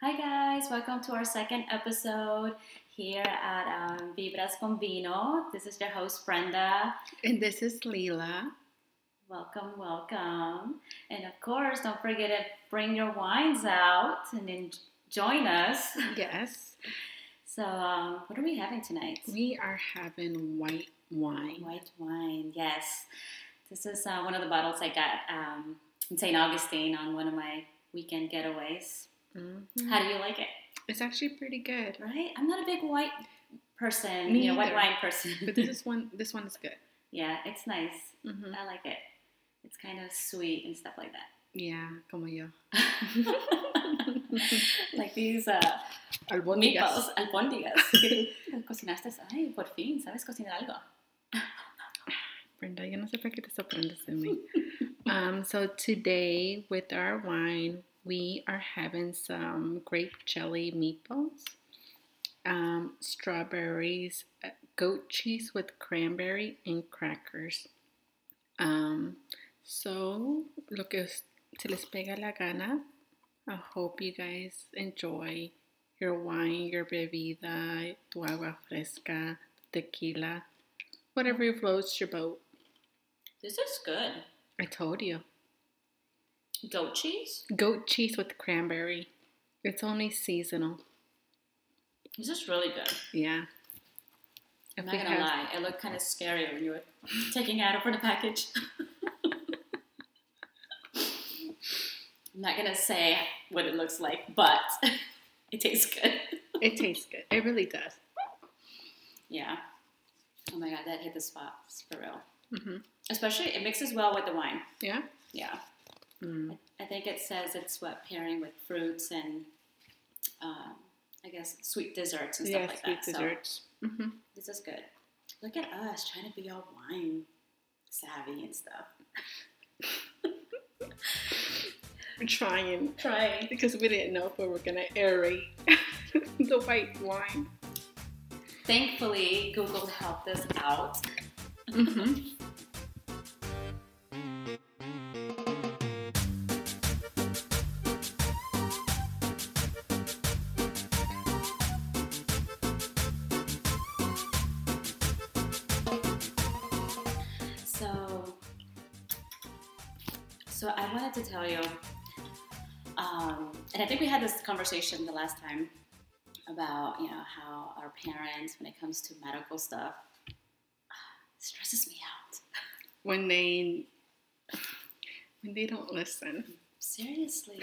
Hi guys, welcome to our second episode here at um, Vibras con Vino. This is your host Brenda. And this is Leela. Welcome, welcome, and of course, don't forget to bring your wines out and then join us. Yes, So, um, what are we having tonight? we are having white wine. White wine, yes. This is uh, one of the bottles I got um, in St. Augustine on one of my weekend getaways. Mhm. How do you like it? It's actually pretty good. Right? I'm not a big white person, Me you know, white wine person. But this is one. This one is good. yeah, it's nice. hmm I like it. It's kind of sweet and stuff like that. Yeah, como yo. like these uh, Albóndigas. meatballs, albóndigas. Cocinaste, ay, por fin, ¿sabes cocinar algo? Brenda, yo no sé por qué te sorprendes de mí. um, so today with our wine, we are having some grape jelly meatballs, um, strawberries, uh, goat cheese with cranberry, and crackers. Um, so lo que se les pega la gana. I hope you guys enjoy your wine, your bebida, tu agua fresca, tequila, whatever floats your boat. This is good. I told you. Goat cheese? Goat cheese with cranberry. It's only seasonal. This is really good. Yeah. I'm If not gonna have- lie, it looked kind of scary when you were taking it out of the package. I'm not gonna say what it looks like, but it tastes good. It tastes good. It really does. Yeah. Oh my god, that hit the spot for real. hmm Especially, it mixes well with the wine. Yeah. Yeah. Mm. I think it says it's what pairing with fruits and, um, I guess, sweet desserts and stuff Yeah, like sweet that. desserts. So this is good. Look at us trying to be all wine savvy and stuff. We're trying Trying. because we didn't know if we were gonna aerate the white wine. Thankfully, Google helped us out. hmm tell you, um, and I think we had this conversation the last time about you know how our parents, when it comes to medical stuff, stresses me out. When they when they don't listen. Seriously,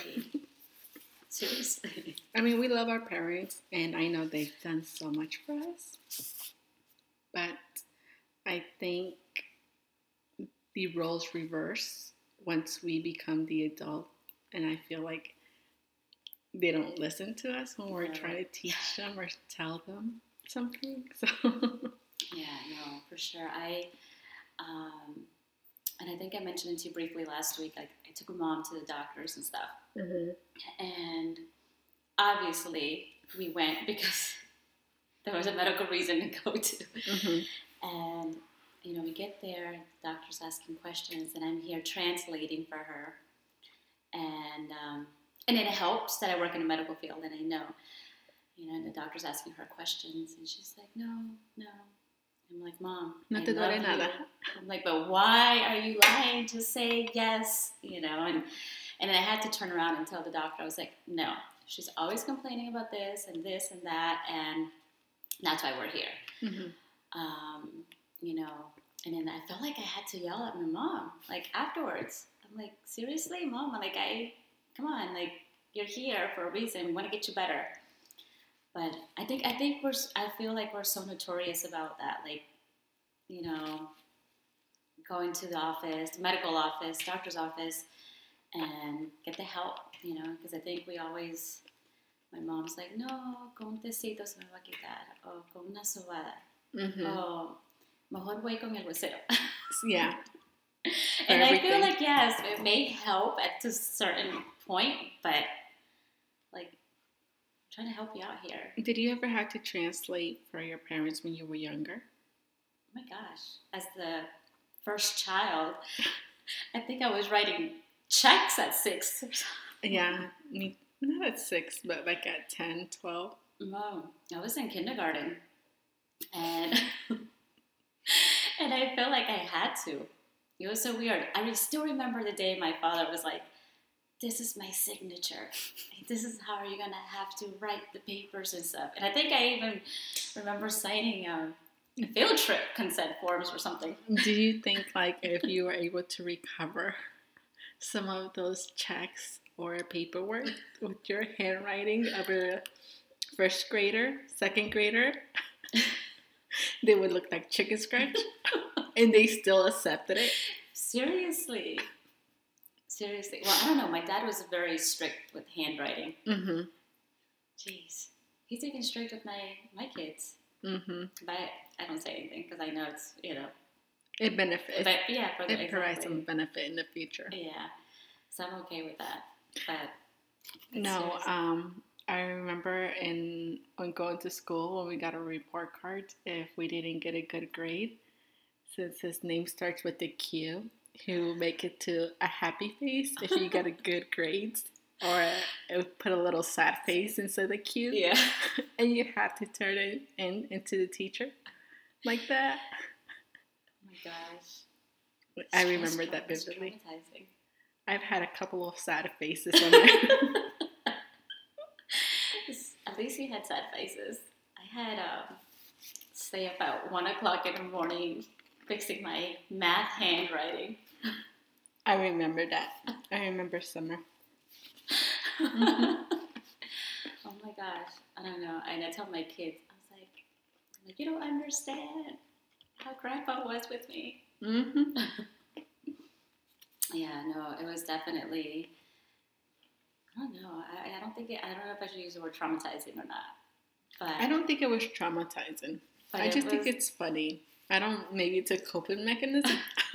seriously. I mean, we love our parents, and I know they've done so much for us. But I think the roles reverse once we become the adult, and I feel like they don't listen to us when we're trying to teach them or tell them something. So, Yeah, no, for sure. I, um, and I think I mentioned it to you briefly last week. Like, I took my mom to the doctors and stuff, and obviously we went because there was a medical reason to go to. Mhm. And you know, we get there, the doctor's asking questions, and I'm here translating for her. And um, and it helps that I work in the medical field and I know, you know, and the doctor's asking her questions, and she's like, "No, no." I'm like, "Mom, No I te duele nada. you." I'm like, "But why are you lying? Just say yes," you know. And and then I had to turn around and tell the doctor, I was like, "No, she's always complaining about this and this and that, and that's why we're here." Mhm. um, you know, and then I felt like I had to yell at my mom, like afterwards. I'm like, seriously, mom, like I, come on, like you're here for a reason. We want to get you better. But I think I think we're I feel like we're so notorious about that, like, you know, going to the office, the medical office, doctor's office, and get the help, you know, because I think we always. My mom's like, no, con un tecito se me va a quitar, o con una sobada. Mhm. Oh, mejor voy con el huesero. Yeah. and I feel like yes, it may help at a certain point, but like I'm trying to help you out here. Did you ever have to translate for your parents when you were younger? Oh my gosh, as the first child, I think I was writing checks at six. Yeah, me Not at six, but like at 10, 12. Wow, I was in kindergarten, and and I felt like I had to. It was so weird. I still remember the day my father was like, "This is my signature. This is how you're gonna have to write the papers and stuff." And I think I even remember signing um, field trip consent forms or something. Do you think like if you were able to recover some of those checks or paperwork with your handwriting of a first grader, second grader, they would look like chicken scratch and they still accepted it? Seriously. Seriously. Well, I don't know. My dad was very strict with handwriting. Mm-hmm. Jeez. He's even strict with my, my kids. Mm-hmm. But I don't say anything because I know it's, you know. It benefits. But yeah, for the, it provides some benefit in the future. Yeah. So I'm okay with that. But No, um, I remember in when going to school when we got a report card if we didn't get a good grade, since his name starts with a Q, he will make it to a happy face if you get a good grade, or it would put a little sad face instead of the Q, yeah. and you have to turn it in into the teacher, like that. Oh my gosh. I remember that vividly. I've had a couple of sad faces on there. At least you had sad faces. I had um, stay up at one o'clock in the morning fixing my math handwriting. I remember that. I remember summer. oh my gosh, I don't know. And I tell my kids, I was like, I'm like, you don't understand how Grandpa was with me. Mm-hmm. Yeah, no, it was definitely. I don't know. I, I don't think it, I don't know if I should use the word traumatizing or not. But I don't think it was traumatizing. I just think it's funny. I don't. Maybe it's a coping mechanism.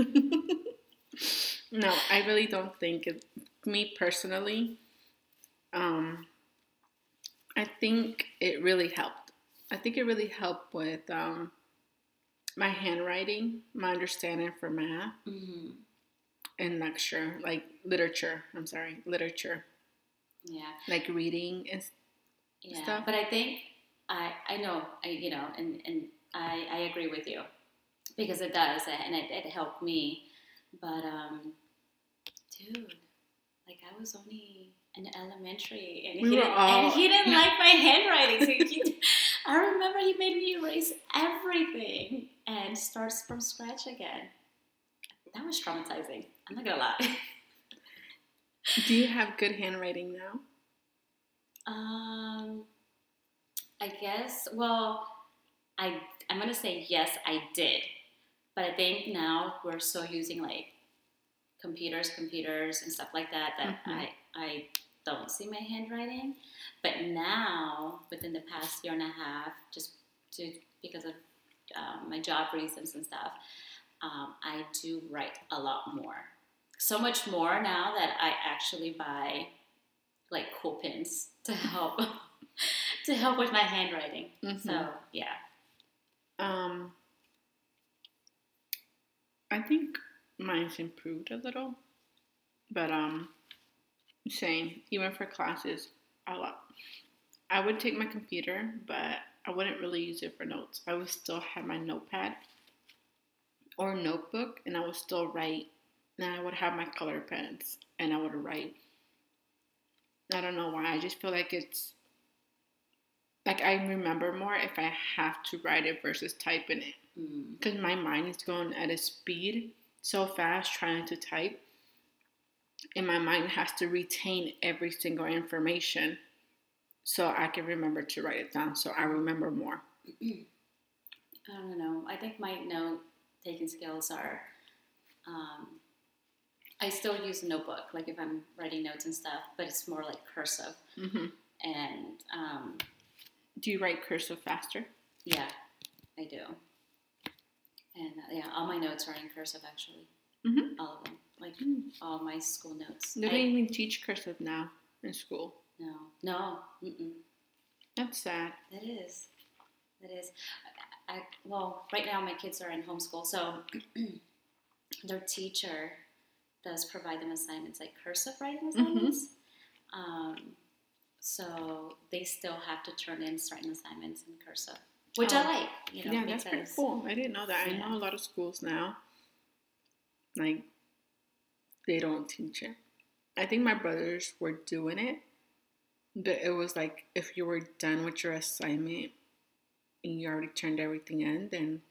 no, I really don't think it. Me personally, um, I think it really helped. I think it really helped with um, my handwriting, my understanding for math Mhm. and lecture, like literature. I'm sorry, literature, Yeah, like reading and yeah. stuff. But I think I I know I you know and and I I agree with you because it does and it, it helped me. But um, dude, like I was only in elementary and We he didn't, all- and he didn't like my handwriting. So he, I remember he made me erase everything and starts from scratch again. That was traumatizing. I'm not gonna lie. Do you have good handwriting now? Um, I guess. Well, I I'm gonna say yes, I did, but I think now we're so using like computers, computers and stuff like that that Mhm. I I don't see my handwriting. But now, within the past year and a half, just to because of um, my job reasons and stuff, um, I do write a lot more. So much more now that I actually buy like cool pins to help to help with my handwriting. Mhm. So yeah, Um, I think mine's improved a little, but um, same. Even for classes, a lot. I would take my computer, but I wouldn't really use it for notes. I would still have my notepad or notebook, and I would still write. And I would have my color pens, and I would write. I don't know why. I just feel like it's like I remember more if I have to write it versus typing it mm, because my mind is going at a speed so fast trying to type and my mind has to retain every single information so i can remember to write it down so i remember more I don't know. I think my note taking skills are. Um, I still use a notebook, like if I'm writing notes and stuff, but it's more like cursive. hmm And um, do you write cursive faster yeah, I do. And uh, yeah, all my notes are in cursive actually. Mhm. All of them, like Mm. all my school notes. they I- don't even teach cursive now in school no, no, mm-mm. that's sad That is. That is. I, I, well, right now my kids are in homeschool, so their teacher does provide them assignments like cursive writing assignments. Um, so they still have to turn in certain assignments in cursive, which Oh. I like. You know, yeah, that's pretty cool. I didn't know that. I know a lot of schools now, like, they don't teach it. I think my brothers were doing it, but it was like if you were done with your assignment and you already turned everything in, then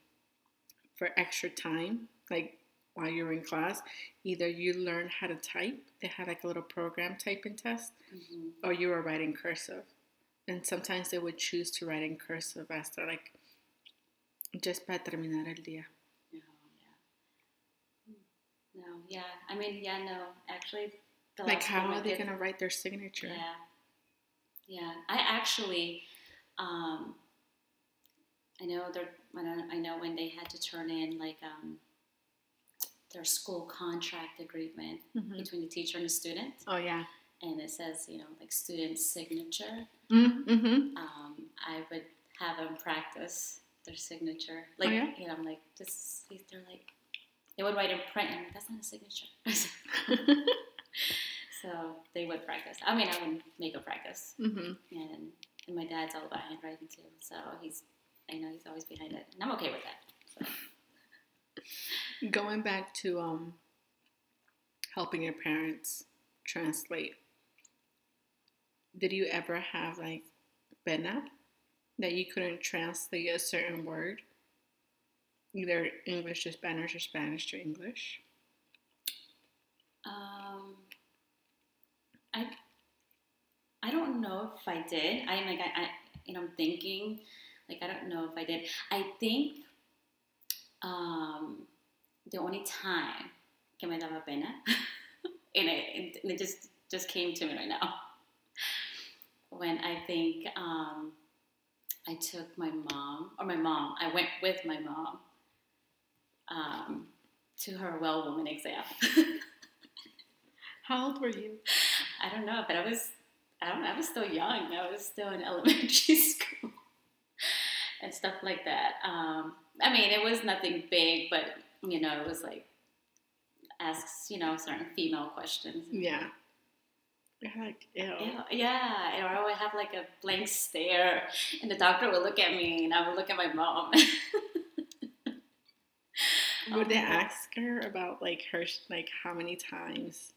for extra time, like while you're in class, either you learn how to type, they had like a little program typing test, Mhm. or you were writing cursive. And sometimes they would choose to write in cursive after like just para terminar el día. No, yeah. No, yeah. I mean, yeah, no. Actually, the Like last how are they gonna write their signature? Yeah, yeah. I actually, um, I know they're. I know, I know when they had to turn in like um, their school contract agreement Mhm. between the teacher and the student, Oh yeah. and it says you know like student signature. Mm-hmm. Um, I would have them practice their signature. Like Oh, yeah? you know, I'm like this. They're like they would write in print. and like, that's not a signature. so they would practice. I mean, I would make a practice, mm-hmm. and and my dad's all about handwriting too. So he's I know he's always behind it, and I'm okay with that. So. Going back to um helping your parents translate. Did you ever have like pena that you couldn't translate a certain word? Either English to Spanish or Spanish to English? Um, I I don't know if I did. I'm like I, I you know I'm thinking like I don't know if I did. I think um, the only time que me daba pena and it, it just just came to me right now when I think um, I took my mom or my mom. I went with my mom um, to her well woman exam. How old were you? I don't know, but I was, I don't know, I was still young. I was still in elementary school and stuff like that. Um, I mean, it was nothing big, but, you know, it was like, asks, you know, certain female questions. Yeah. You're like, ew. Yeah, yeah, or I would have like a blank stare, and the doctor would look at me, and I would look at my mom. Would they Um, ask her about like her like how many times?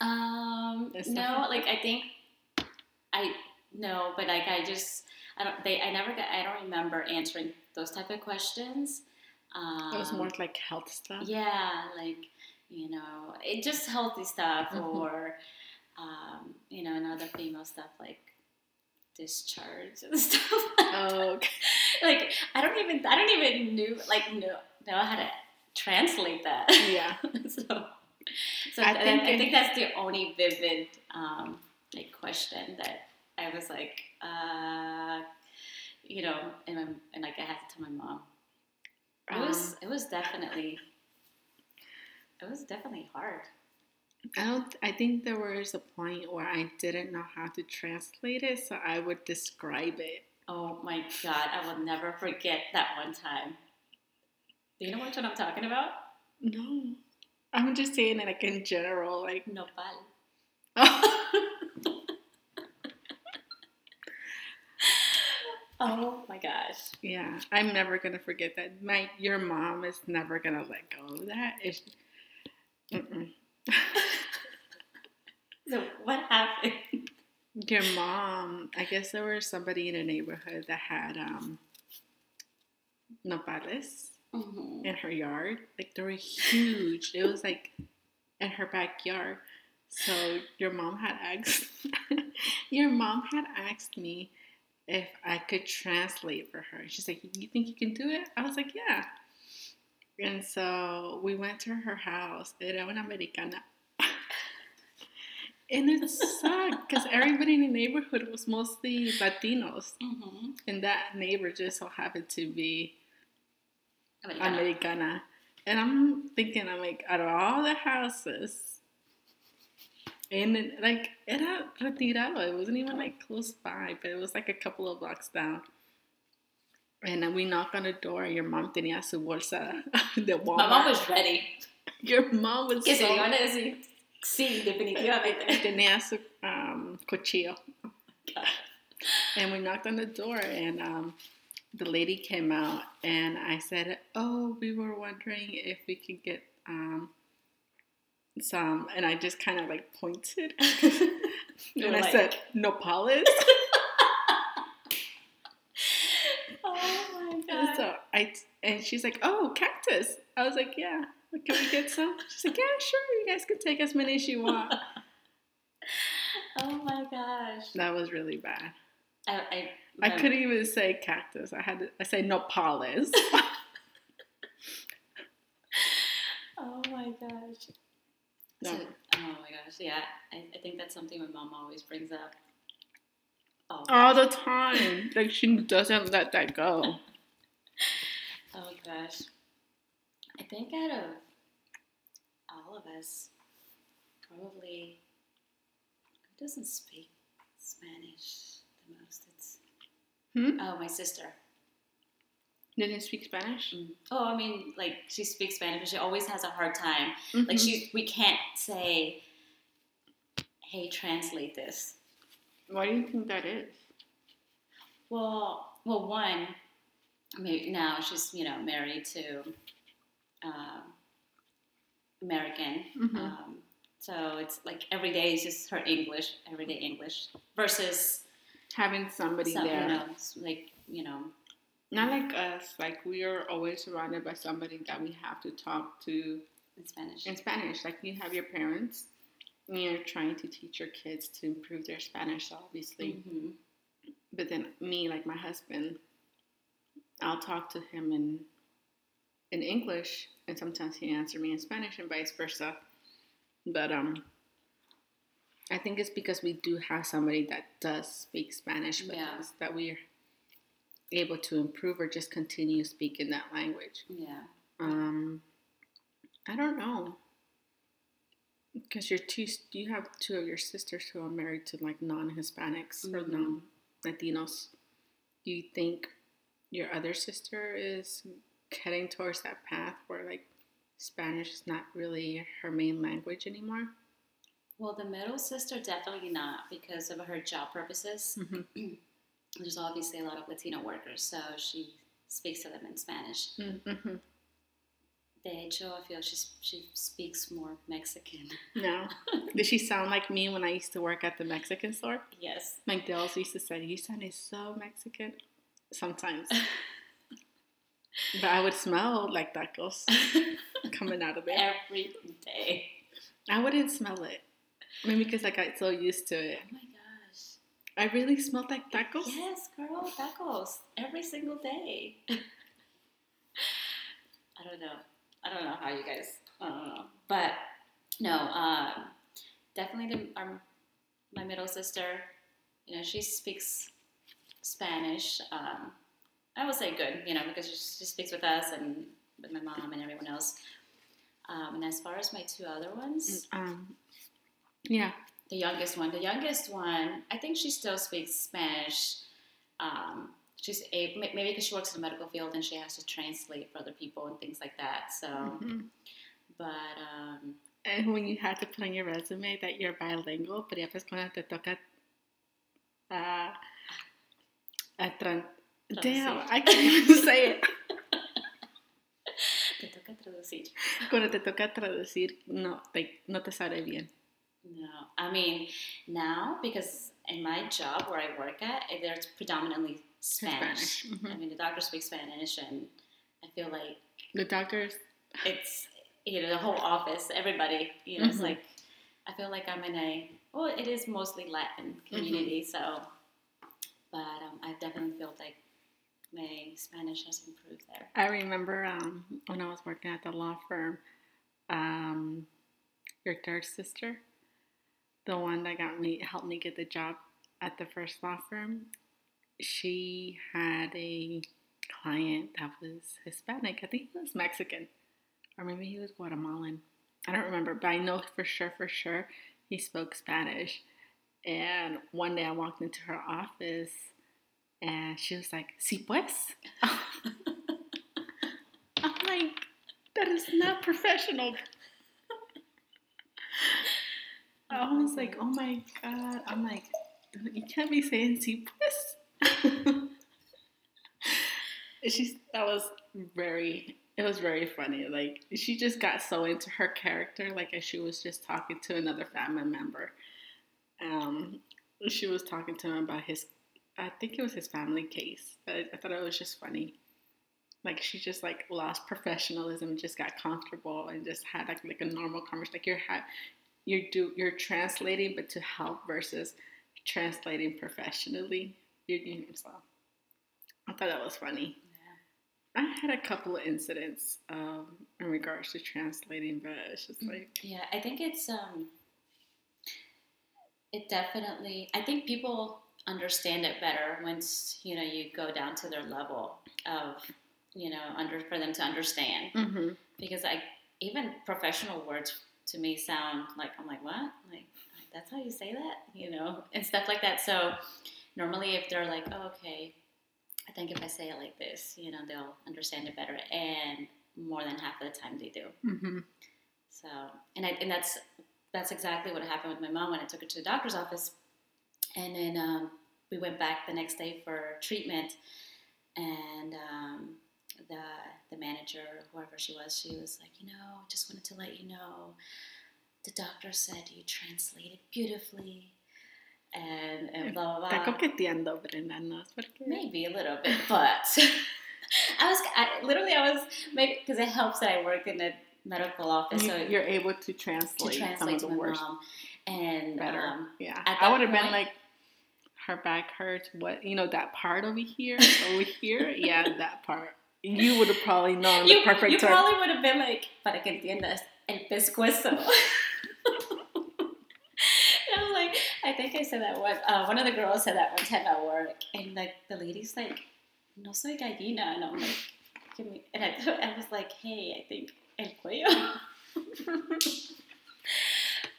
Um, no, like like I think I no, but like I just I don't they I never got I don't remember answering those type of questions. Um, It was more like health stuff. yeah, like you know, it just healthy stuff Mhm. or um, you know, another female stuff like discharge and stuff. Oh, okay. like I don't even I don't even knew like know know how to translate that. Yeah. so so I think I think that's the only vivid um, like question that I was like, uh, you know, and, and like I had to tell my mom. It was Um, it was definitely it was definitely hard. I don't. I think there was a point where I didn't know how to translate it, so I would describe it. Oh my god, I will never forget that one time. Do you know what I'm talking about? No, I'm just saying it like in general. Like, Nopal. Oh my gosh. yeah, I'm never gonna forget that. My your mom is never gonna let go of that. It's. So what happened? Your mom, I guess there was somebody in the neighborhood that had um nopales Mhm. in her yard. Like they were huge. it was like in her backyard. So your mom had asked your mom had asked me if I could translate for her. She's like, You think you can do it? I was like, Yeah. And so we went to her house. Era una americana. And it sucked because everybody in the neighborhood was mostly Latinos. Mhm. And that neighbor just so happened to be Americana. Americana. And I'm thinking, I'm like, out of all the houses, and it, like, era retirado. It wasn't even like close by, but it was like a couple of blocks down. And then we knock on the door, and your mom tenía su bolsa de Walmart. My mom was ready. Your mom was Que se so... le iban a decir sí, definitivamente. tenía su um, cuchillo. god. and we knocked on the door and um, the lady came out and i said oh we were wondering if we could get um, some and i just kind of like pointed. And were i said nopales Oh my and god. so i and she's like oh cactus. I was like yeah can we get some? She's like yeah sure you guys can take as many as you want. Oh my gosh. that was really bad. I, I, i couldn't even say cactus. I had to i say nopales Oh my gosh. No. So- oh my gosh. Yeah. I, I think that's something my mom always brings up. Oh, all the time. Like she doesn't let that go. oh gosh. I think out of all of us, probably who doesn't speak Spanish the most? It's Hmm? oh my sister. Didn't speak Spanish. Oh, I mean, like she speaks Spanish, but she always has a hard time. Mm-hmm. Like she, we can't say, "Hey, translate this." Why do you think that is? Well, well, one, maybe now she's you know married to um American, Mhm. um, so it's like every day is just her English, everyday English, versus Having somebody some, there, you know, like you know, not like us. Like we are always surrounded by somebody that we have to talk to in Spanish. in Spanish. Like you have your parents, and you're trying to teach your kids to improve their Spanish, obviously. hmm But then me, like my husband, I'll talk to him in in English, and sometimes he answer me in Spanish, and vice versa. But um, I think it's because we do have somebody that does speak Spanish with Yeah. us that we're able to improve or just continue speaking that language. Yeah. Um, I don't know. Because you're two, you have two of your sisters who are married to like non-Hispanics or Mhm. non-Latinos. Do you think your other sister is heading towards that path where like Spanish is not really her main language anymore? Well, the middle sister definitely not because of her job purposes. Mm-hmm. There's obviously a lot of Latino workers, so she speaks to them in Spanish. Mm-hmm. De hecho, I feel she she speaks more Mexican. No. Did she sound like me when I used to work at the Mexican store? Yes. McDell's used to say, "You sounded so Mexican." Sometimes, but I would smell like tacos coming out of there. Every day. I wouldn't smell it, maybe because I got so used to it. Oh. I really smelled like tacos. Yes, girl, tacos every single day. I don't know. I don't know how you guys. I don't know, but no. Um, definitely the, our, my middle sister. You know, she speaks Spanish. Um, I would say good. You know, because she, she speaks with us and with my mom and everyone else. Um, and as far as my two other ones, Um, yeah. The youngest one. The youngest one, I think she still speaks Spanish. Um, she's a, maybe because she works in the medical field and she has to translate for other people and things like that. So, Mhm. but um, And when you had to put on your resume that you're bilingual, pero ya pues cuando te toca uh, a tran- Damn, I can't even say it. te toca traducir. Cuando te toca traducir, no, like, no te sale bien. No, I mean now because in my job where I work at, eh, there's predominantly Spanish. Spanish, mhm. I mean, the doctor speaks Spanish, and I feel like The doctors, it's you know the whole office everybody you know it's Mhm. like i feel like i'm in a well it is mostly latin community so but um, i definitely feel like my spanish has improved there I remember um, when I was working at the law firm, um, your third sister, the one that got me, helped me get the job at the first law firm, she had a client that was Hispanic. I think he was Mexican, or maybe he was Guatemalan. I don't remember, but I know for sure, for sure, he spoke Spanish. And one day I walked into her office and she was like, Si pues. I'm like, that is not professional. I was like, oh my god. I'm like, you can't be saying sí pues. She's that was very it was very funny. Like she just got so into her character, like as she was just talking to another family member. Um, she was talking to him about his, I think it was his family case. I, I thought it was just funny. Like she just like lost professionalism, just got comfortable, and just had like like a normal conversation. Like you're ha- you're do you're translating, but to help versus translating professionally. You're doing so. I thought that was funny. I had a couple of incidents um, in regards to translating, but it's just Mm. like Yeah, I think it's um it definitely I think people understand it better once, you know, you go down to their level of, you know, under for them to understand. mm-hmm. Because I even professional words to me sound like I'm like, what? Like that's how you say that? You know, and stuff like that. So normally if they're like, oh, okay, I think if I say it like this, you know, they'll understand it better and more than half of the time they do. Mm-hmm. So, and I, and that's that's exactly what happened with my mom when I took her to the doctor's office, and then um, we went back the next day for treatment, and um, the the manager, whoever she was, she was like, you know, just wanted to let you know, the doctor said you translated beautifully, and and blah blah Está blah. coqueteando, Brenda, no porque. Maybe a little bit, but I was I, literally I was maybe because it helps that I work in a medical office, You, so you're able to to translate, some of to the words mom, and better. um, yeah, I would have been like, her back hurts. What you know that part over here, over here, yeah, that part. You would have probably known you, the perfect you term. probably would have been like, para que entiendas, el pescuezo. and I was like, I think I said that one. Uh, one of the girls said that one time at work, and like the lady's like, no soy gallina, and I'm like, give me, and I, I was like, hey, I think el cuello.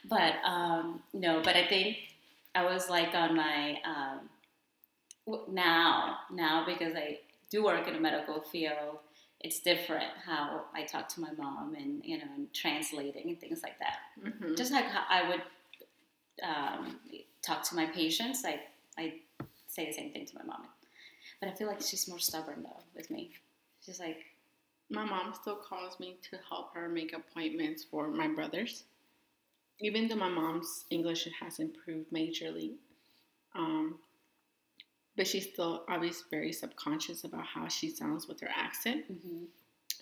but um, no, but I think I was like on my um, now now because I do work in a medical field. It's different how I talk to my mom and you know and translating and things like that. Mhm. Just like how I would um, talk to my patients, I I say the same thing to my mom. But I feel like she's more stubborn though with me. She's like, My mom still calls me to help her make appointments for my brothers. Even though my mom's English has improved majorly, um, but she's still obviously very subconscious about how she sounds with her accent. mm-hmm.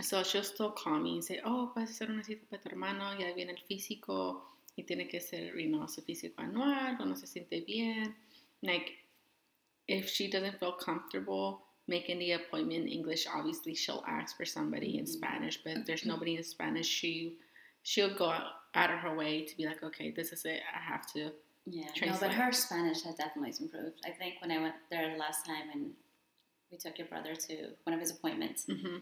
So she'll still call me and say, oh, a hacer una cita para tu hermano, ya viene el físico y tiene que ser, you know, su físico anual, o no se siente bien. Like, if she doesn't feel comfortable making the appointment in English, obviously she'll ask for somebody in Mhm. Spanish, but if there's nobody in Spanish, she, she'll go out, out of her way to be like, okay, this is it, I have to. Yeah, no, but her Spanish has definitely improved. I think when I went there the last time and we took your brother to one of his appointments, hmm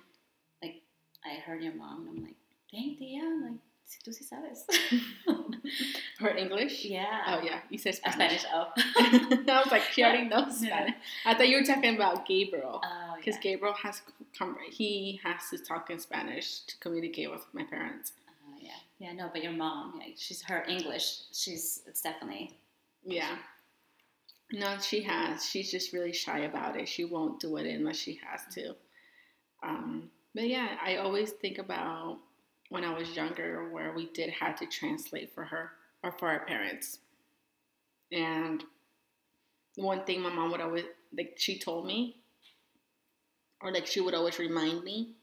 I heard your mom and I'm like, dang, tia, I'm like, si tú sí sabes. Her English? yeah. Oh, yeah, you said Spanish. Spanish, oh. I was like, she already knows Yeah. Spanish. I thought you were talking about Gabriel. Oh, Because yeah. Gabriel has come, he has to talk in Spanish to communicate with my parents. Yeah. No, but your mom, she's her English. She's, it's definitely, Yeah. No, she has. She's just really shy about it. She won't do it unless she has to. Um, but yeah, I always think about when I was younger where we did have to translate for her or for our parents. And one thing my mom would always, like, she told me, or like she would always remind me,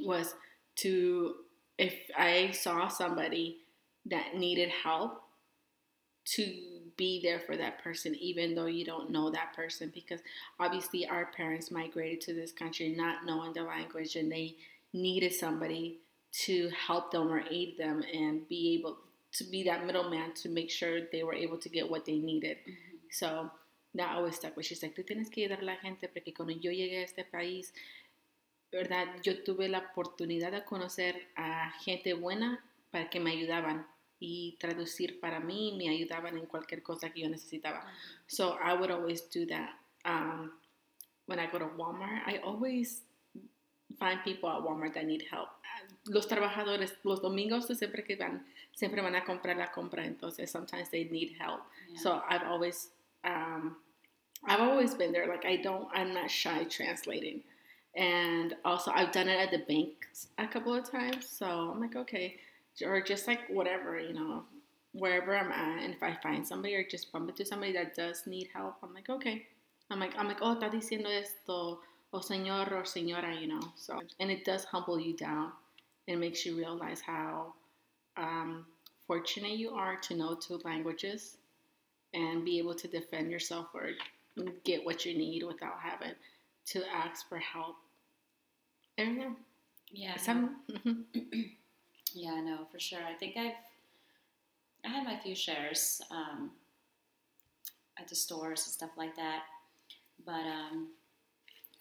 was to, if I saw somebody that needed help, to be there for that person, even though you don't know that person. Because obviously, our parents migrated to this country not knowing the language and they needed somebody to help them or aid them and be able to be that middleman to make sure they were able to get what they needed. Mm-hmm. So that always stuck with. She's like, tú tienes que ayudar a la gente porque cuando yo llegué a este país, ¿verdad? Yo tuve la oportunidad de conocer a gente buena para que me ayudaban y traducir para mí, me ayudaban en cualquier cosa que yo necesitaba. So I would always do that. Um, when I go to Walmart, I always find people at Walmart that need help. Los trabajadores, los domingos siempre que van, siempre van a comprar la compra, entonces sometimes they need help. Yeah. So I've always, um, I've always been there. Like I don't, I'm not shy translating, and also I've done it at the banks a couple of times. So I'm like, okay, or just like whatever, you know, wherever I'm at, and if I find somebody or just bump into somebody that does need help, I'm like, okay. I'm like, I'm like, oh, está diciendo esto, o señor or señora, you know. So, and it does humble you down. It makes you realize how um, fortunate you are to know two languages and be able to defend yourself or get what you need without having to ask for help. And yeah, yeah. some, mhm. Yeah, no, for sure. I think I've I had my few shares um, at the stores and stuff like that, but um,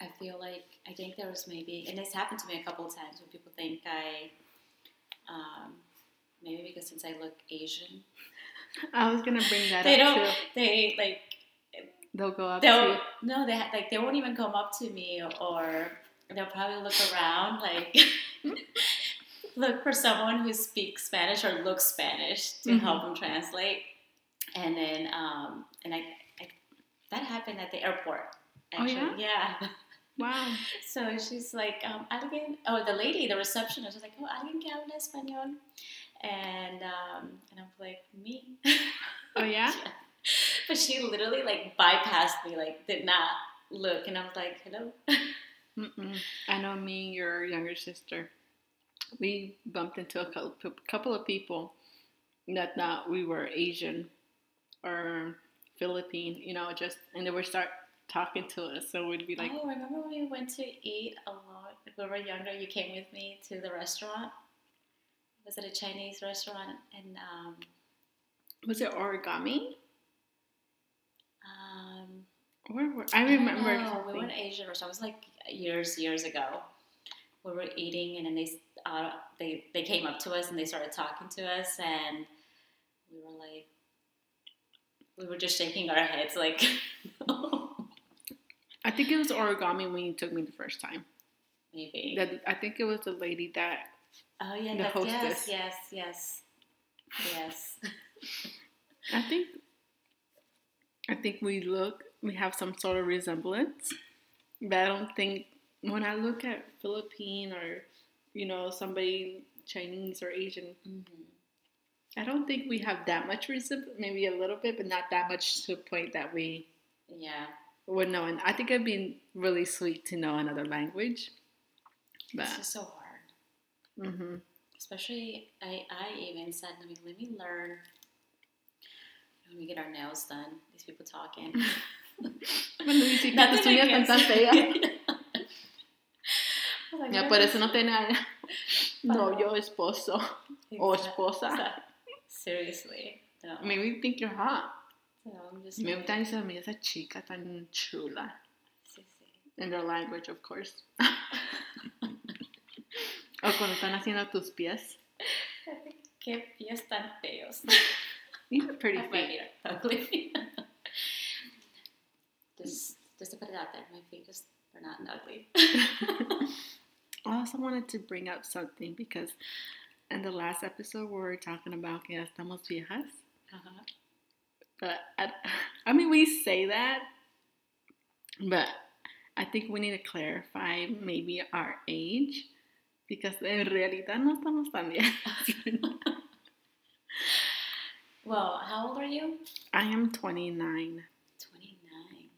I feel like I think there was maybe, and this happened to me a couple of times when people think I um, maybe because since I look Asian, I was gonna bring that they up don't too. they like They'll go up they'll you. no they like they won't even come up to me or they'll probably look around like look for someone who speaks Spanish or looks Spanish to Mhm. help them translate and then um and I, I that happened at the airport Oh, actually yeah, Wow. so she's like um alguien oh the lady the receptionist was like oh alguien que habla español and um and I'm like me Oh yeah. but she literally like bypassed me, like did not look, and I was like, "Hello." Mm-mm. I know me and your younger sister. We bumped into a couple, couple of people that thought we were Asian or Philippine, you know, just and they would start talking to us. So we'd be like, oh, remember when we went to eat a lot? When we were younger, you came with me to the restaurant. Was it a Chinese restaurant? And um, was it origami? Where were I I remember? know, we went to Asian restaurant. It was like years, years ago. We were eating, and then they uh, they they came up to us and they started talking to us, and we were like, we were just shaking our heads, like, I think it was origami when you took me the first time. maybe. That I think it was the lady that oh yeah, the that's, hostess. yes, yes, yes, yes. I think I think we look we have some sort of resemblance. But I don't think when I look at Philippine or you know somebody Chinese or Asian, hmm I don't think we have that much resemblance. Maybe a little bit, but not that much to the point that we Yeah, would know. And I think it'd be really sweet to know another language. But it's just so hard. hmm Especially, I, I even said, let me, let me learn when we get our nails done. These people talking. Cuando dice que tus uñas están tan feas. Ya "What por eso no this?" tiene novio, esposo o esposa. Seriously. No. Maybe you think you're hot. Just Me diciendo, mira esa chica tan chula. sí, sí. In their language, of course. o cuando están haciendo tus pies. Qué pies tan feos. You have pretty My feet. Out there, my just are not ugly. I also wanted to bring up something because in the last episode we were talking about que estamos viejas. Uh-huh. But I, I mean, we say that, but I think we need to clarify maybe our age because en realidad no estamos tan viejas. Well, how old are you? I am 29. 29.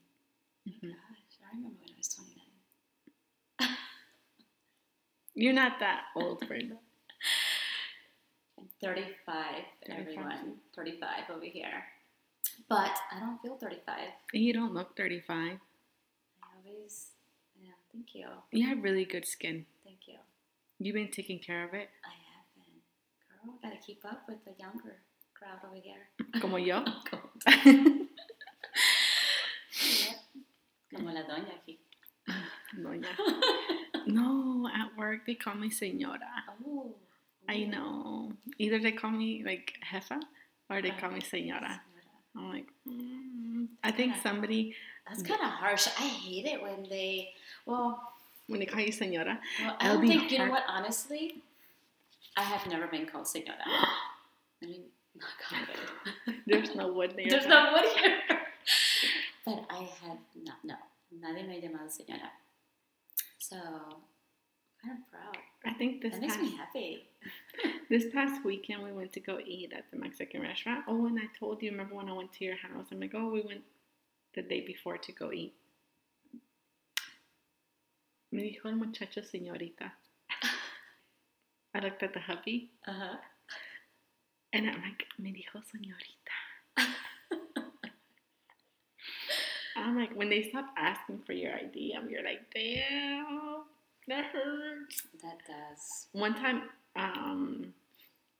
Mhm. Gosh, I remember when I was 29. You're not that old, Brenda. I'm 35, 35. everyone. 35 over here. But I don't feel 35. And you don't look 35. I always, yeah, thank you. You have really good skin. Thank you. You've been taking care of it, I haven't. Girl, gotta keep up with the younger crowd over here. como yo. Como la doña aquí. Doña. No, at work they call me señora. oh. I know. Either they call me like jefa or they call me señora. I'm like, mm. I think somebody. That's kind of harsh. I hate it when they, well, when they call you señora. Well, I don't think, you know what, honestly, I have never been called señora. I mean, knock on wood. There's no wood there. There's no wood here. But I have not, no, nadie me ha llamado señora. So, kind of proud. I think this That makes past, me happy. this past weekend we went to go eat at the Mexican restaurant. Oh, and I told you, remember when I went to your house? I'm like, oh, we went the day before to go eat. Me dijo el muchacho señorita. I looked at the hubby Uh-huh. and I'm like, me dijo señorita. I'm like, when they stop asking for your ID, I'm you're like, damn, that hurts. That does. One time, um,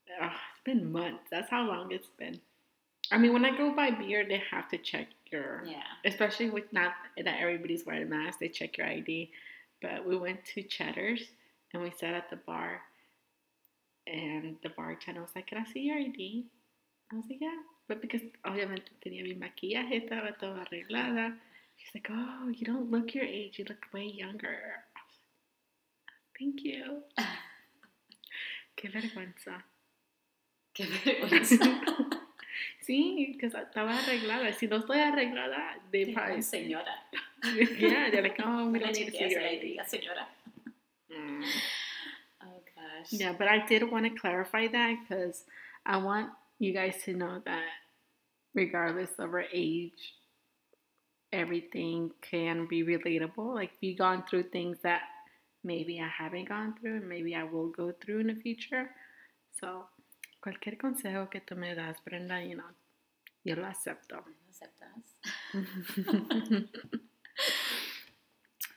it's been months. That's how long it's been. I mean, when I go buy beer, they have to check your, Yeah. especially with not that everybody's wearing masks, they check your ID. But we went to Cheddar's and we sat at the bar, and the bartender was like, "Can I see your ID?" I was like, "Yeah," because obviamente tenía mi maquillaje, estaba toda arreglada. He's like, "Oh, you don't look your age. You look way younger." I was like, "Thank you." Qué vergüenza. Qué vergüenza. sí, because estaba arreglada. Si no estoy arreglada, Dijo, probably señora. yeah, they're like, oh, we don't need to see your ID. señora. Mm. Oh gosh. Yeah, but I did want to clarify that because I want you guys to know that regardless of our age, everything can be relatable. Like, if you've gone through things that maybe I haven't gone through and maybe I will go through in the future. So, cualquier consejo que tú me das, Brenda, you know, yo lo acepto. Aceptas.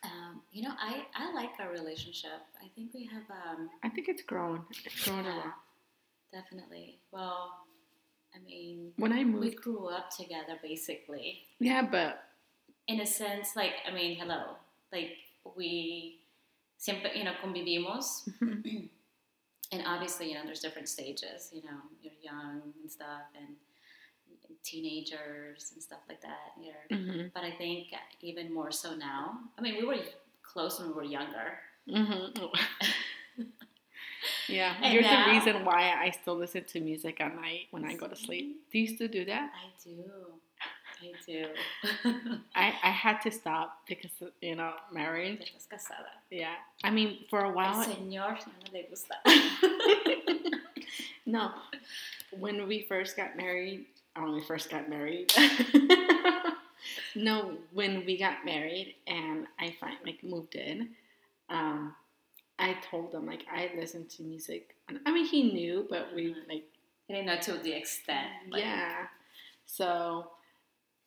Um, you know, I, I like our relationship. I think we have um, I think it's grown. It's grown a lot. definitely. Well, I mean, When I moved, we grew up together basically. yeah, but In a sense, like, I mean, hello. Like, we siempre, you know, convivimos. And obviously, you know, there's different stages. You know, you're young and stuff, and teenagers and stuff like that. You're Mhm. but I think even more so now. I mean, we were close when we were younger. Mm-hmm. yeah, And you're now- the reason why I still listen to music at night when I go to sleep. Do you still do that? I do. I do. I, I had to stop because you know marriage. Estás casada. Yeah, I mean for a El while. señor no le gusta. no, when we first got married, when we first got married. no, when we got married and I finally like moved in, um, I told him like I listen to music. And, I mean, he knew, but we like I didn't know to the extent. But yeah. So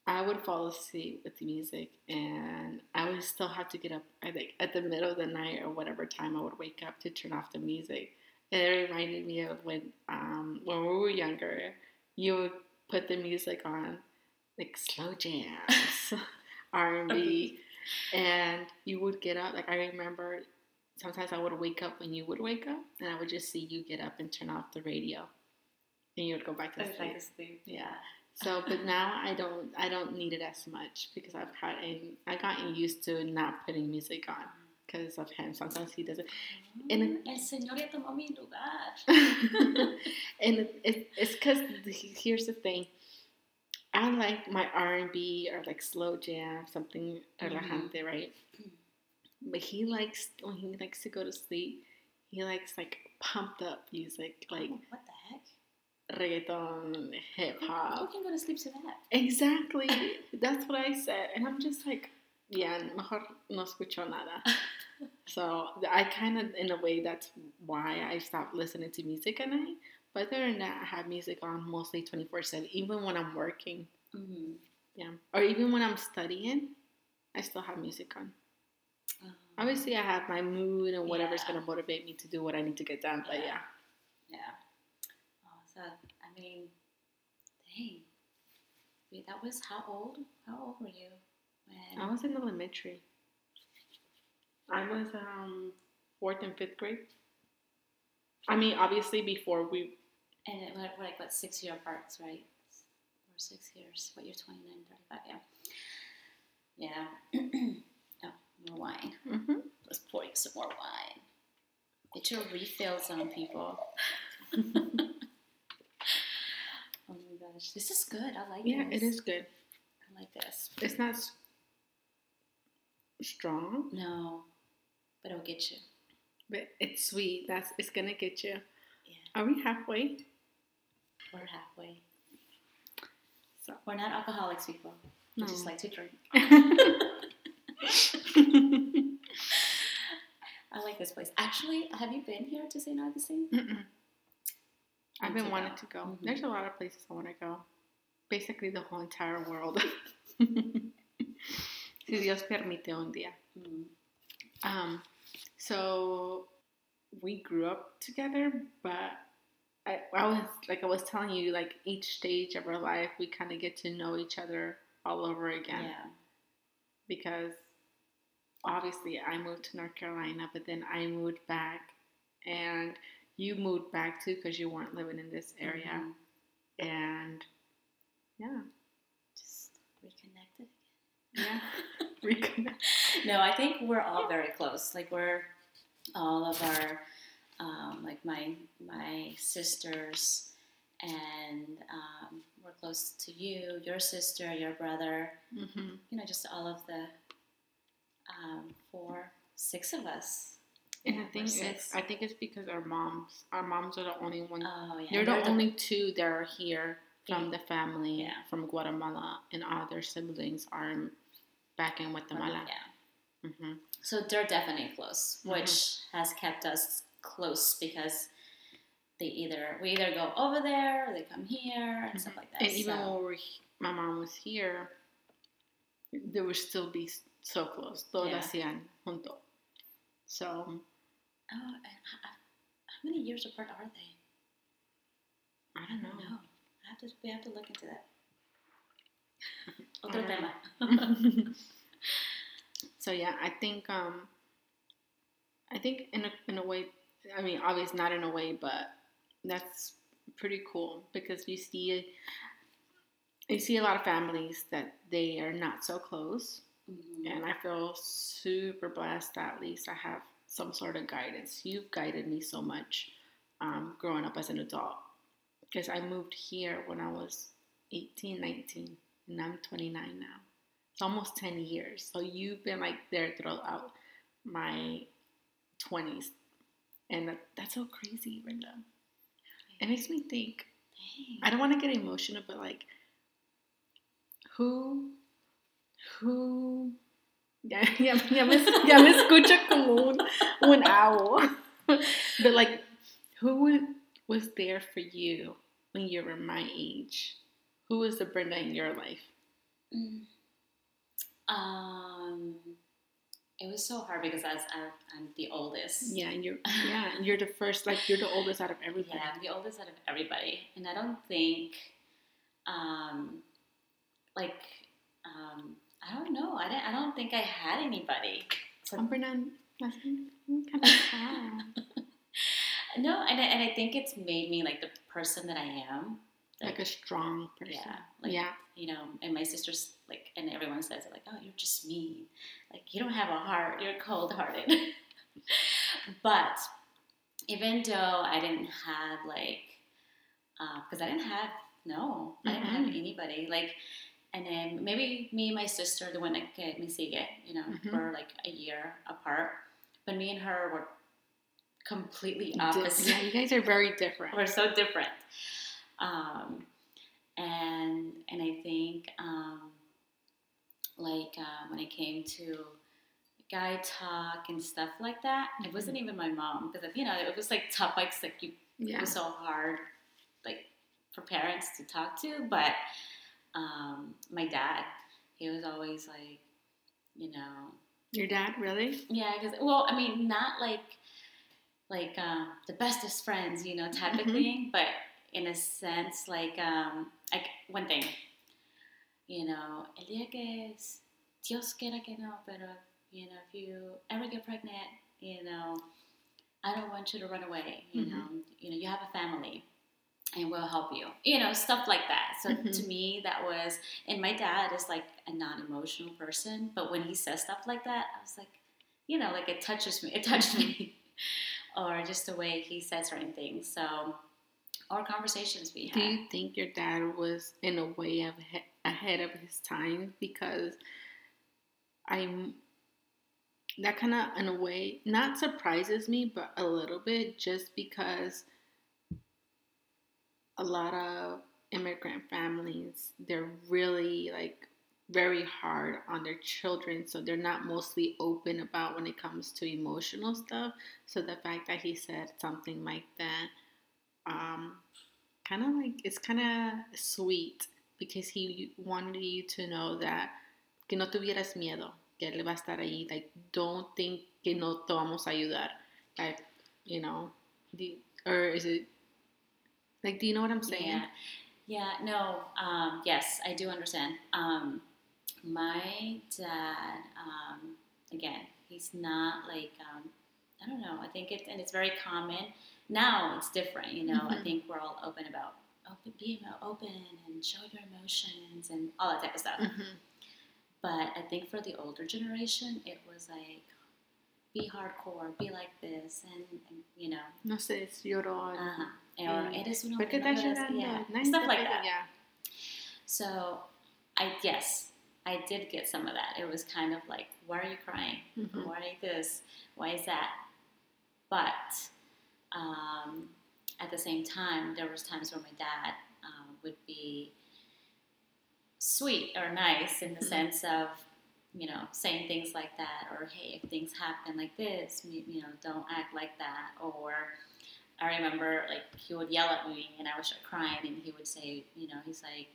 I would fall asleep with the music, and I would still have to get up. I think at the middle of the night or whatever time I would wake up to turn off the music. And it reminded me of when um, when we were younger. You would put the music on, like slow jams, R and B, and you would get up. Like I remember, sometimes I would wake up when you would wake up, and I would just see you get up and turn off the radio, and you would go back to sleep. like asleep. Yeah. So, but now I don't I don't need it as much because I've gotten I gotten used to not putting music on because of him. Sometimes he doesn't, And mm, El señor ya tomó mi lugar. and it, it, it's because here's the thing. I like my R and B or like slow jam, something mm-hmm. relajante, right? Mm. But he likes when he likes to go to sleep. He likes like pumped up music, like Oh, what the heck? reggaeton, hip Who hop. can go to sleep to that? Exactly. That's what I said. And I'm just like, yeah, mejor no escucho nada. So I kind of, in a way, that's why I stopped listening to music at night. But other than that, I have music on mostly 24 7, even when I'm working. Mm-hmm. Yeah. Or even when I'm studying, I still have music on. Obviously, I have my mood and whatever's Yeah. going to motivate me to do what I need to get done. But yeah. Yeah. Oh, so I mean, dang. Wait, that was how old? How old were you when? I was in elementary. I was um fourth and fifth grade. I mean, obviously before we And it, we're like what six year aparts, right? Or six years. What you're 29, 35, yeah. Yeah. more wine. hmm Let's pour you some more wine. Get your refills on, people. oh my gosh, this is good. I like it. Yeah, this. it is good. I like this. It's not s- strong, No, but it'll get you. but it's sweet. That's it's gonna get you. Yeah, Are we halfway? we're halfway. So We're not alcoholics, people. We No. just like to drink. I like this place. Actually, have you been here to St. Augustine? Mm-mm. I've been wanting to go. Mhm. There's a lot of places I want to go. Basically, the whole entire world. si Dios permite un día. Mm. Um, so we grew up together, but I, I was like I was telling you, like each stage of our life, we kind of get to know each other all over again Yeah. because obviously I moved to North Carolina, but then I moved back, and you moved back too because you weren't living in this area, Mhm. and yeah, Just reconnected. Again. Yeah, reconnect. No, I think we're all very close. Like we're all of our, um, like my my sisters, and um, we're close to you, your sister, your brother. hmm You know, just all of the um, four, six of us. And the thing is. I think it's because our moms, our moms are the only ones. Oh yeah, They're they're the only two that are here from the family Yeah. from Guatemala, and all their siblings are back in Guatemala. Yeah. hmm So they're definitely close, Mhm. which has kept us close because they either we either go over there or they come here and stuff like that. And even when we're, my mom was here, there would still be so close. Todos Yeah. hacían junto. So oh, and how, how many years apart are they? I don't know. No, I have to. We have to look into that. Otro I tema. don't so yeah, I think um, I think in a in a way, I mean, obviously not in a way, but that's pretty cool because you see you see a lot of families that they are not so close, Mhm. and I feel super blessed that at least I have some sort of guidance. You've guided me so much um, growing up as an adult because I moved here when I was 18, 19, and I'm 29 now. It's almost 10 years. So you've been like there throughout my 20s. And that, that's so crazy, Brenda. It makes me think, Dang. I don't want to get emotional, but like, who, who, ya, ya, ya, me, ya me escucho como un, un owl. but like, who was there for you when you were my age? Who was the Brenda in your life? Mm. Um, it was so hard because I was, I, I'm the oldest. Yeah, and you're yeah, and you're the first, like you're the oldest out of everybody. Yeah, I'm the oldest out of everybody, and I don't think, um, like, um, I don't know. I don't, I don't think I had anybody. So, I'm Brenda. That's kind of sad. no, and I, and I think it's made me like the person that I am. Like a strong person. yeah, like yeah. you know, and my sister's like, and everyone says it like, oh, you're just mean. Like you don't have a heart. You're cold hearted. but even though I didn't have like, uh, because I didn't have no, I didn't have anybody like. And then maybe me and my sister, the one that que me sigue, you know, Mhm. were like a year apart. But me and her were completely opposite. yeah, you guys are very different. We're so different. Um, and and I think um, like uh, when it came to guy talk and stuff like that, it wasn't even my mom because you know it was like topics like you it Yeah. was so hard like for parents to talk to. But um, my dad, he was always like, you know, Your dad, really? yeah, because well, I mean, not like like um, the bestest friends, you know, type of Mhm. thing, but in a sense, like um, like one thing, you know, el día que es Dios quiera que no, pero you know, if you ever get pregnant, you know, I don't want you to run away. You Mhm. know, you know, you have a family. And we'll help you, you know, stuff like that. So Mhm. to me, that was, and my dad is like a non-emotional person, but when he says stuff like that, I was like, you know, like it touches me. It touched me, or just the way he says certain things. So, or conversations we Do you think your dad was in a way of ahead of his time? Because I'm that kind of in a way not surprises me, but a little bit, just because a lot of immigrant families they're really like very hard on their children so they're not mostly open about when it comes to emotional stuff. So the fact that he said something like that um kind of like it's kind of sweet because he wanted you to know that que no tuvieras miedo que él va a estar ahí like don't think que no te vamos a ayudar like you know the, or is it like do you know what i'm saying Yeah. Yeah, no, um, yes, I do understand. Um, my dad, um, again, he's not like, um, I don't know, I think it, and it's very common. Now it's different, you know, I Mhm. think we're all open about open, being open and show your emotions and all that type of stuff. Mhm. But I think for the older generation, it was like, be hardcore, be like this, and, and you know, no sé lloró uh-huh. Or Mm. eres una ¿Por qué no estás llorando? yeah, Nadie stuff like that. yeah So, I yes, I did get some of that. It was kind of like, why are you crying? Mhm. Why this? Why is that? But um, at the same time, there was times where my dad um, would be sweet or nice in the Mhm. sense of, you know, saying things like that, or hey, if things happen like this, you you know, don't act like that, or I remember like he would yell at me and I would start crying and he would say, you know, he's like,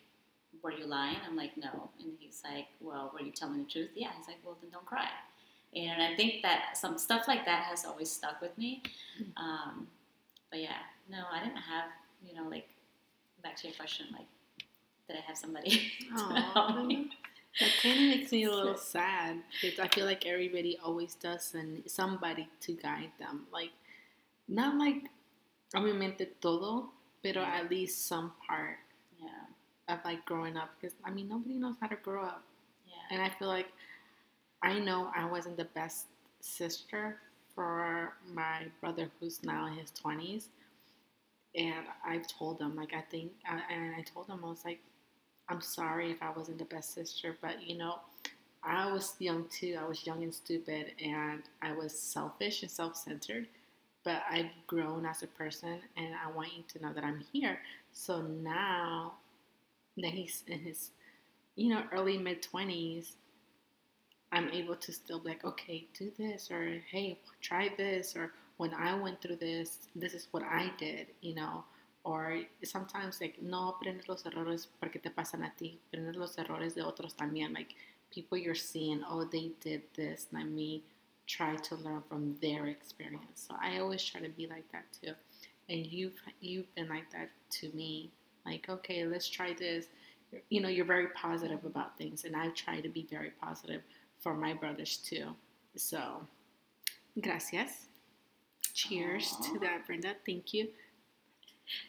Were you lying? I'm like, No. And he's like, Well, were you telling the truth? Yeah. He's like, Well, then don't cry. And I think that some stuff like that has always stuck with me. Um, but yeah, no, I didn't have, you know, like, back to your question, like, did I have somebody to help me? that kind of makes me a little sad because I feel like everybody always does and somebody to guide them. Like, not like, obviamente todo, pero at least some part Yeah, of like growing up. Because I mean, nobody knows how to grow up, yeah, and I feel like I know I wasn't the best sister for my brother who's now in his twenties. And I've told him, like, I think, uh, and I told him, I was like, I'm sorry if I wasn't the best sister, but you know, I was young too. I was young and stupid, and I was selfish and self centered. But I've grown as a person, and I want you to know that I'm here. So now that he's in his, you know, early mid 20s, I'm able to still be like, okay, do this, or hey, try this, or when I went through this, this is what I did, you know. Or sometimes like, no aprendes los errores porque te pasan a ti, aprendes los errores de otros también. Like people you're seeing, oh, they did this, let me try to learn from their experience. So I always try to be like that too. And you've you've been like that to me. Like, okay, let's try this. You know, you're very positive about things, and I try to be very positive for my brothers too. So, gracias. Cheers Aw. to that, Brenda. Thank you.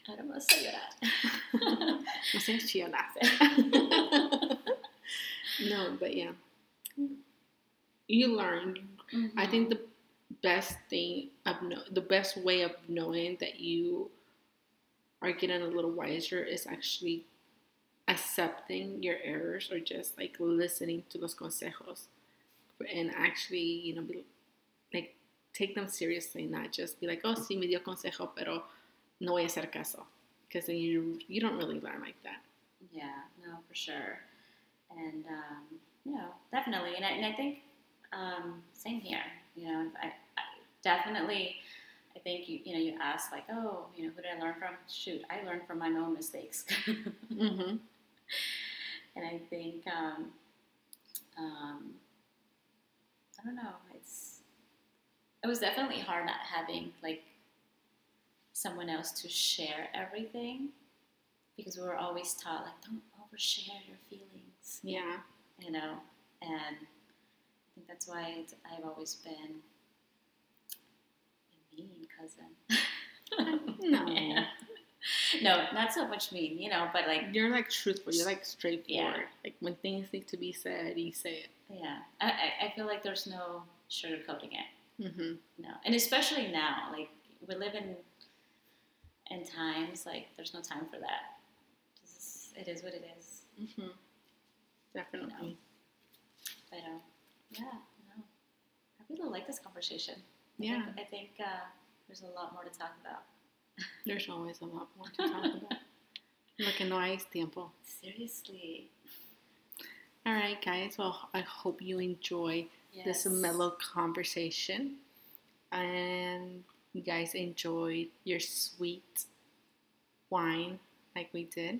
Ahora me vas a llorar. No seas chillona. No, but yeah. You learn. I think the best thing of know, the best way of knowing that you are getting a little wiser is actually accepting your errors or just like listening to los consejos and actually, you know, be, like take them seriously, not just be like, oh, sí me dio consejo, pero no voy a hacer caso, because then you you don't really learn like that. Yeah, no, for sure. And, um, you know, definitely. And I, and I think, um, same here, you know, I, I definitely, I think you, you know, you ask like, oh, you know, who did I learn from? Shoot, I learned from my own mistakes. Mm-hmm. and I think, um, um, I don't know, it's, it was definitely hard not having like someone else to share everything because we were always taught like don't overshare your feelings Yeah. you know and i think that's why i've always been a mean cousin No. Yeah. no, not so much mean, you know, but like You're like truthful. You're like straightforward. Yeah. Like when things need to be said, you say it. yeah, I, I- feel like there's no sugarcoating it. Mm-hmm. No, and especially now, like we live in in times like there's no time for that. Is, it is what it is. Mm-hmm. Definitely. But um, yeah, no, I really like this conversation. I Yeah. think, I think uh, there's a lot more to talk about. There's always a lot more to talk about. Lo que no hay tiempo. Seriously, All right, guys. Well, I hope you enjoy this Yes. mellow conversation, and you guys enjoyed your sweet wine like we did.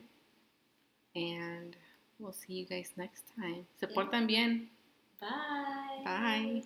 And we'll see you guys next time. Se Yeah. portan bien. Bye. Bye.